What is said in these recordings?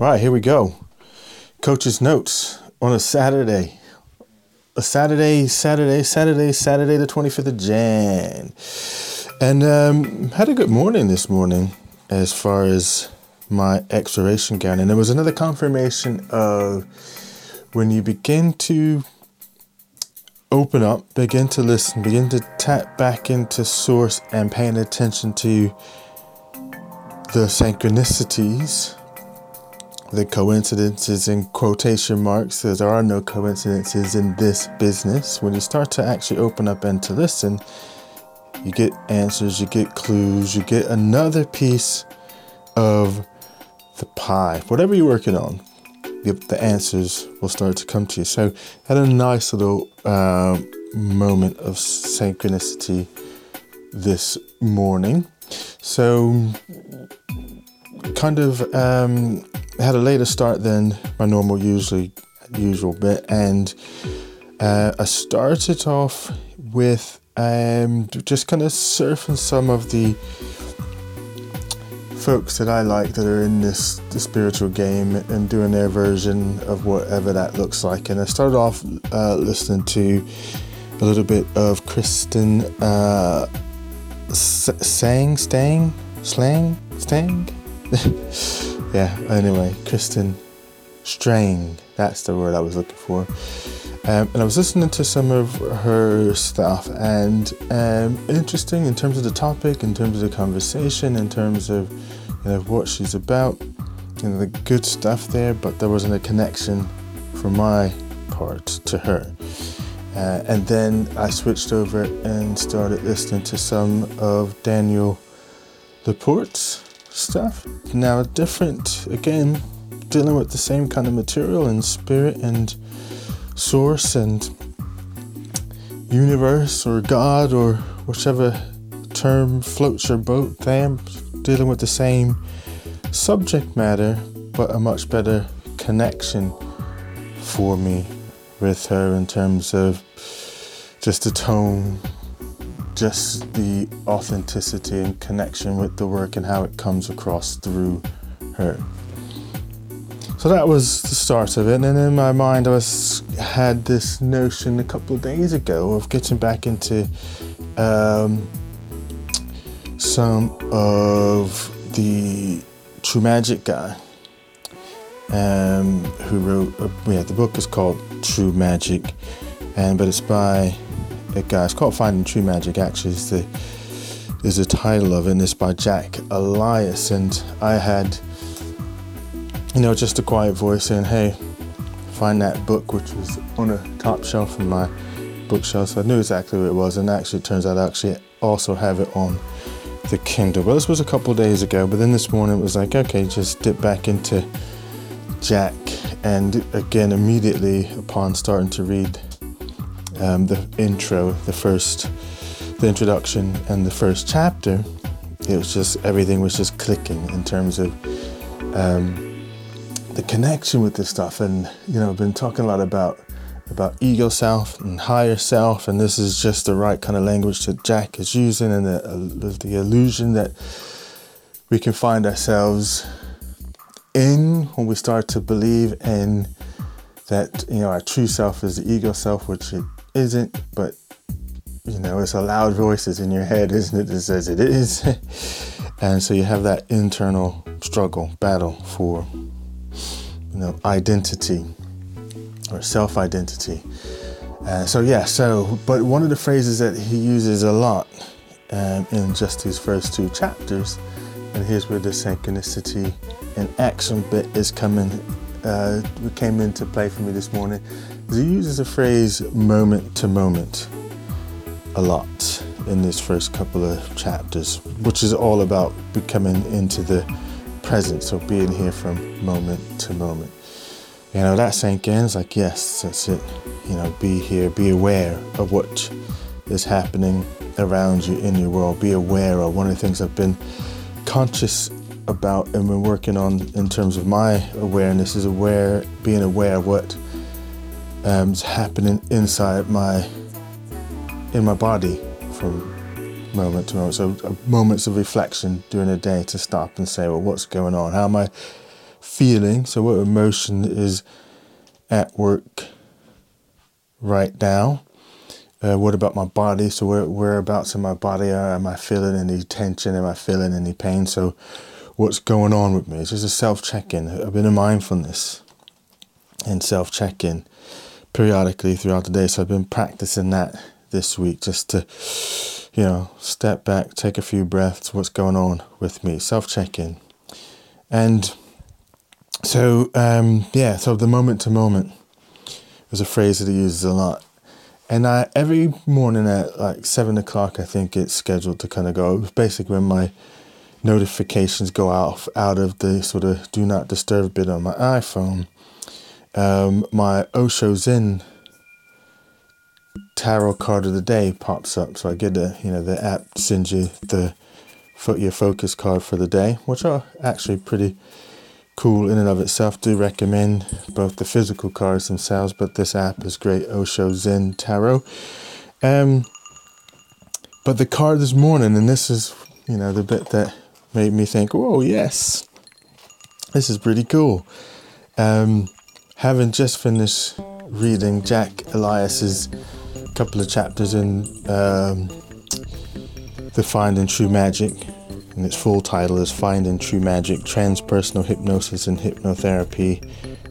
Right, here we go. Coach's notes on a Saturday. A Saturday, Saturday, Saturday, Saturday, the 25th of Jan. And um, had a good morning this morning as far as my exploration gown. And there was another confirmation of when you begin to open up, begin to listen, begin to tap back into source and paying attention to the synchronicities the coincidences in quotation marks. There are no coincidences in this business. When you start to actually open up and to listen, you get answers, you get clues, you get another piece of the pie. Whatever you're working on, the answers will start to come to you. So, had a nice little uh, moment of synchronicity this morning. So, kind of um, had a later start than my normal usually usual bit, and uh, I started off with um, just kind of surfing some of the folks that I like that are in this the spiritual game and doing their version of whatever that looks like. And I started off uh, listening to a little bit of Kristen uh, Sang, Stang, Slang, Stang. yeah, anyway, Kristen Strang, that's the word I was looking for. Um, and I was listening to some of her stuff, and um, interesting in terms of the topic, in terms of the conversation, in terms of you know, what she's about, you know, the good stuff there, but there wasn't a connection for my part to her. Uh, and then I switched over and started listening to some of Danielle LaPorte's stuff. Now, different, again, dealing with the same kind of material and spirit and source and universe or God or whichever term floats your boat there, dealing with the same subject matter, but a much better connection for me with her in terms of just the tone, just the authenticity and connection with the work and how it comes across through her. So that was the start of it, and in my mind, I was had this notion a couple of days ago of getting back into um, some of the True Magic guy um, who wrote. Uh, yeah, the book is called True Magic, and but it's by a guy. It's called Finding True Magic. Actually, is the is the title of it. And it's by Jack Elias. And I had, you know, just a quiet voice saying, "Hey, find that book," which was on a top shelf in my bookshelf. So I knew exactly what it was. And actually, it turns out I actually also have it on the Kindle. Well, this was a couple days ago. But then this morning it was like, okay, just dip back into Jack. And again, immediately upon starting to read um, the intro, the first, the introduction, and the first chapter, it was just everything was just clicking in terms of um, the connection with this stuff. And you know, I've been talking a lot about about ego self and higher self, and this is just the right kind of language that Jack is using, and the, uh, the illusion that we can find ourselves in when we start to believe in that you know our true self is the ego self, which it isn't, but you know, it's a loud voices in your head, isn't it, that says it is. and so you have that internal struggle, battle for, you know, identity or self identity. Uh, so, yeah, so, but one of the phrases that he uses a lot um, in just these first two chapters, and here's where the synchronicity and action bit is coming, uh, came into play for me this morning he uses the phrase moment to moment a lot in this first couple of chapters, which is all about becoming into the present, so being here from moment to moment. You know, that sank in. It's like, yes, that's it. You know, be here, be aware of what is happening around you in your world. Be aware of one of the things I've been conscious about and been working on in terms of my awareness is aware, being aware of what um, happening inside my in my body from moment to moment. So uh, moments of reflection during the day to stop and say, well, what's going on? How am I feeling. So, what emotion is at work right now? Uh, what about my body? So, where, whereabouts in my body are, am I feeling any tension? Am I feeling any pain? So, what's going on with me? It's just a self check in, a bit of mindfulness and self check in periodically throughout the day. So, I've been practicing that this week just to, you know, step back, take a few breaths. What's going on with me? Self check in. And so, um, yeah, so the moment to moment is a phrase that he uses a lot. And I every morning at like seven o'clock, I think it's scheduled to kind of go. Basically when my notifications go out out of the sort of do not disturb bit on my iPhone. Um, my Osho Zen tarot card of the day pops up, so I get a you know the app sends you the your focus card for the day, which are actually pretty cool in and of itself. Do recommend both the physical cards themselves, but this app is great. Osho Zen Tarot. Um, but the card this morning, and this is you know the bit that made me think, oh yes, this is pretty cool. Um, having just finished reading Jack Elias's couple of chapters in um, the Finding True Magic and its full title is Finding True Magic Transpersonal Hypnosis and Hypnotherapy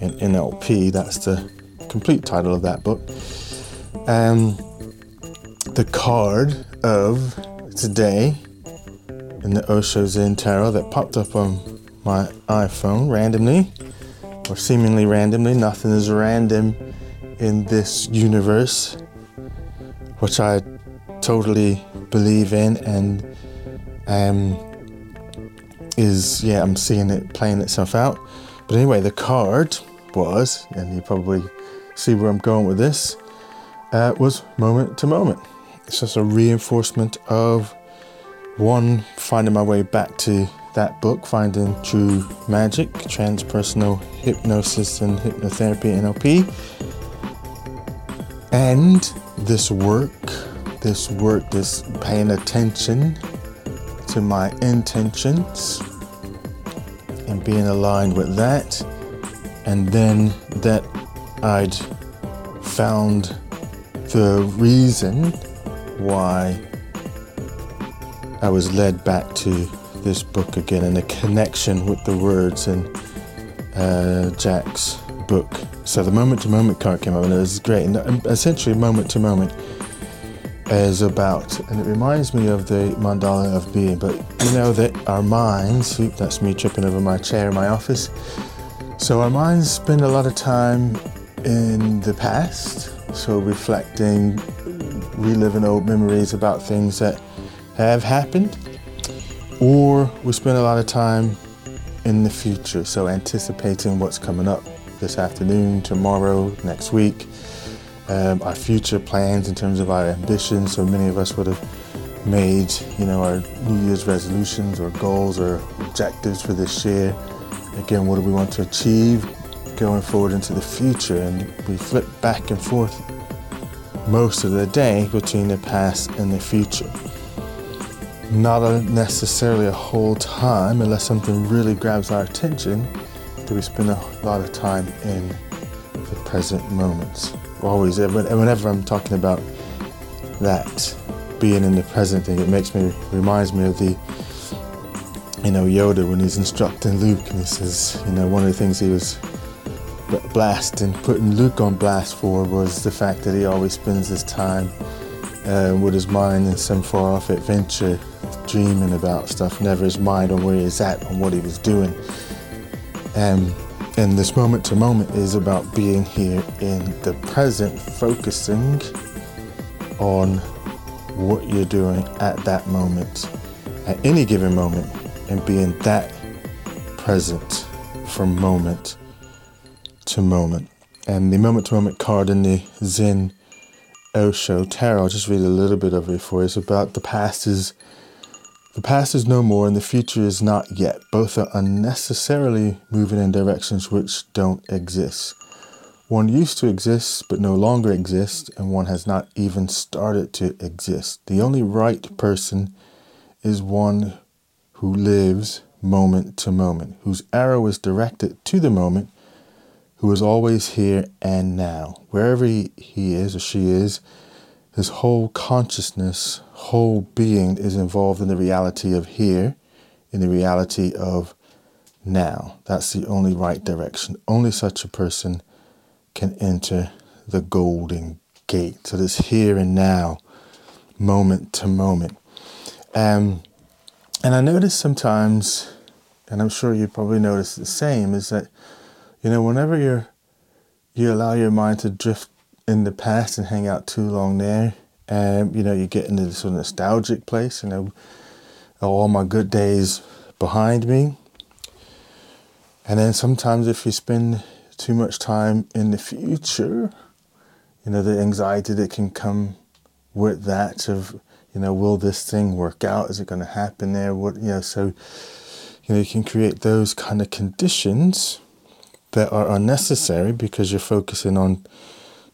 in NLP. That's the complete title of that book. The card of today in the Osho Zen Tarot that popped up on my iPhone randomly, or seemingly randomly. Nothing is random in this universe, which I totally believe in and um, is yeah, I'm seeing it playing itself out. But anyway, the card was, and you probably see where I'm going with this, uh, was moment to moment. It's just a reinforcement of one, finding my way back to that book, Finding True Magic, Transpersonal Hypnosis and Hypnotherapy, NLP. And this work, this work, this paying attention to my intentions and being aligned with that. And then that I'd found the reason why I was led back to this book again and a connection with the words in uh, Jack's book. So the moment to moment card came up and it was great. And essentially, moment to moment is about, and it reminds me of the mandala of being, but you know that our minds, that's me tripping over my chair in my office. So our minds spend a lot of time in the past, so reflecting, reliving old memories about things that have happened, or we spend a lot of time in the future, so anticipating what's coming up this afternoon, tomorrow, next week um, our future plans in terms of our ambitions. So many of us would have made, you know, our New Year's resolutions or goals or objectives for this year. Again, what do we want to achieve going forward into the future? And we flip back and forth most of the day between the past and the future. Not a, necessarily a whole time, unless something really grabs our attention, do we spend a lot of time in the present moments. Always, whenever I'm talking about that being in the present thing, it makes me, reminds me of the, you know, Yoda when he's instructing Luke and he says, you know, one of the things he was blasting, putting Luke on blast for was the fact that he always spends his time uh, with his mind in some far off adventure, dreaming about stuff, never his mind on where he's at, on what he was doing. Um, and this moment to moment is about being here in the present, focusing on what you're doing at that moment, at any given moment, and being that present from moment to moment. And the moment to moment card in the Zen Osho Tarot, I'll just read a little bit of it for you. It's about the past is the past is no more and the future is not yet. Both are unnecessarily moving in directions which don't exist. One used to exist but no longer exists, and one has not even started to exist. The only right person is one who lives moment to moment, whose arrow is directed to the moment, who is always here and now. Wherever he, is or she is, his whole consciousness, whole being is involved in the reality of here, in the reality of now. That's the only right direction. Only such a person can enter the golden gate. So this here and now, moment to moment. Um, and I notice sometimes, and I'm sure you probably notice the same, is that, you know, whenever you're, you allow your mind to drift in the past and hang out too long there, um, you know, you get into this sort of nostalgic place, you know, all my good days behind me. And then sometimes if you spend too much time in the future, you know, the anxiety that can come with that of, you know, will this thing work out? Is it going to happen there? What, you know, so, you know, you can create those kind of conditions that are unnecessary because you're focusing on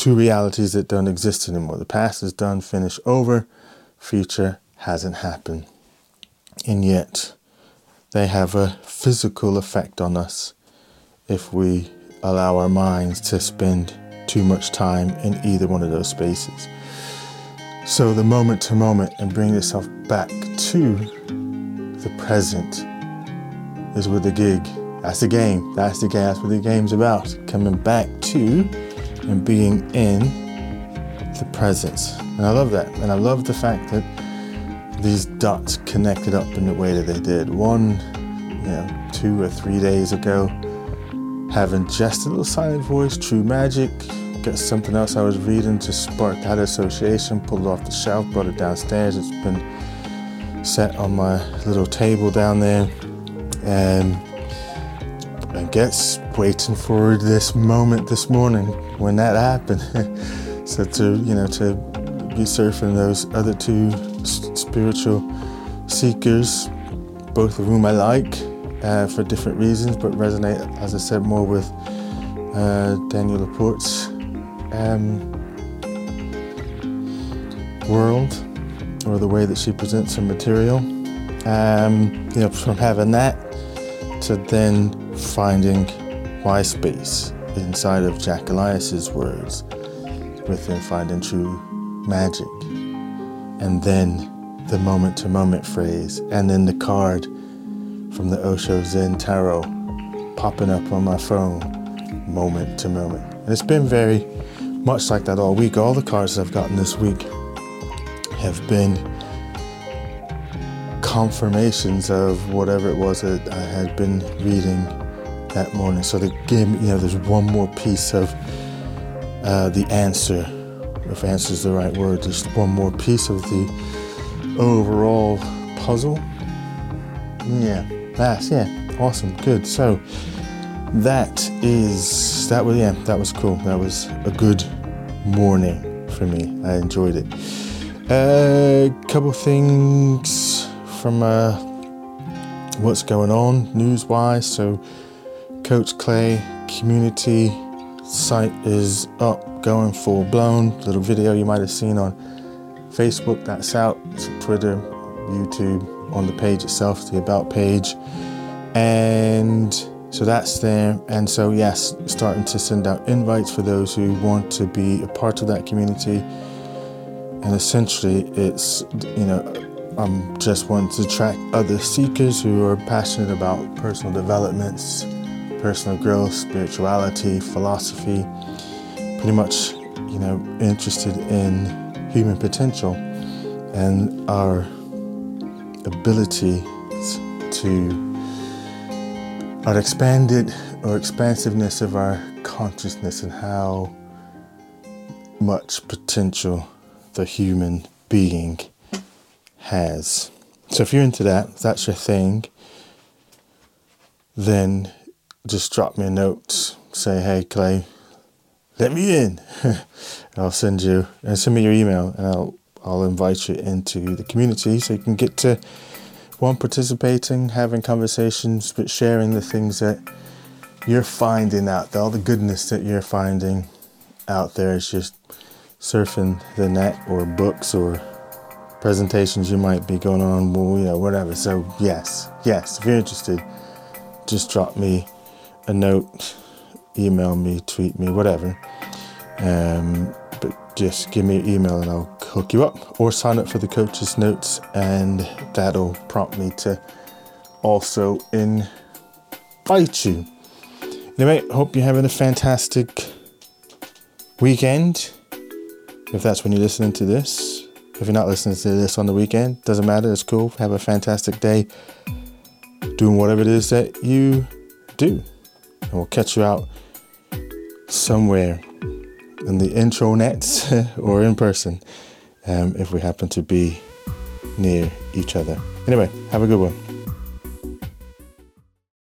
two realities that don't exist anymore. The past is done, finished, over, future hasn't happened. And yet, they have a physical effect on us if we allow our minds to spend too much time in either one of those spaces. So, the moment to moment and bring yourself back to the present is with the gig. That's the game. That's the game. That's what the game's about. Coming back to and being in the presence. And I love that. And I love the fact that these dots connected up in the way that they did. One, you know, two or three days ago, having just a little silent voice, true magic. Got something else I was reading to spark that association, pulled it off the shelf, brought it downstairs. It's been set on my little table down there. And guess waiting for this moment this morning when that happened. so to, you know, to be surfing those other two spiritual seekers, both of whom I like uh, for different reasons, but resonate, as I said, more with uh, Danielle LaPorte's um, world or the way that she presents her material. Um, you know, from having that to then finding my space inside of Jack Elias's words within finding true magic. And then the moment to moment phrase, and then the card from the Osho Zen Tarot popping up on my phone moment to moment. And it's been very much like that all week. All the cards I've gotten this week have been confirmations of whatever it was that I had been reading that morning. So the game, you know, there's one more piece of uh, the answer, if answer is the right word, just one more piece of the overall puzzle. Yeah, that's yeah, awesome, good. So that is that was yeah, that was cool. That was a good morning for me. I enjoyed it. A uh, couple things from uh, what's going on news wise. So Coach Clay community site is up, going full blown. Little video you might have seen on Facebook that's out, Twitter, YouTube, on the page itself, the About page. And so that's there. And so, yes, starting to send out invites for those who want to be a part of that community. And essentially, it's, you know, I'm just wanting to attract other seekers who are passionate about personal developments personal growth, spirituality, philosophy, pretty much, you know, interested in human potential and our ability to our expanded or expansiveness of our consciousness and how much potential the human being has. So if you're into that, if that's your thing, then just drop me a note, say, hey, Clay, let me in. I'll send you, and send me your email, and I'll, I'll invite you into the community so you can get to one, participating, having conversations, but sharing the things that you're finding out all the goodness that you're finding out there is just surfing the net or books or presentations you might be going on, well, you know, whatever. So, yes, yes, if you're interested, just drop me a note, email me, tweet me, whatever. Um, but just give me an email and I'll hook you up or sign up for the coach's notes, and that'll prompt me to also invite you. Anyway, hope you're having a fantastic weekend. If that's when you're listening to this, if you're not listening to this on the weekend, doesn't matter, it's cool. Have a fantastic day doing whatever it is that you do. And we'll catch you out somewhere in the intro nets or in person um, if we happen to be near each other. Anyway, have a good one.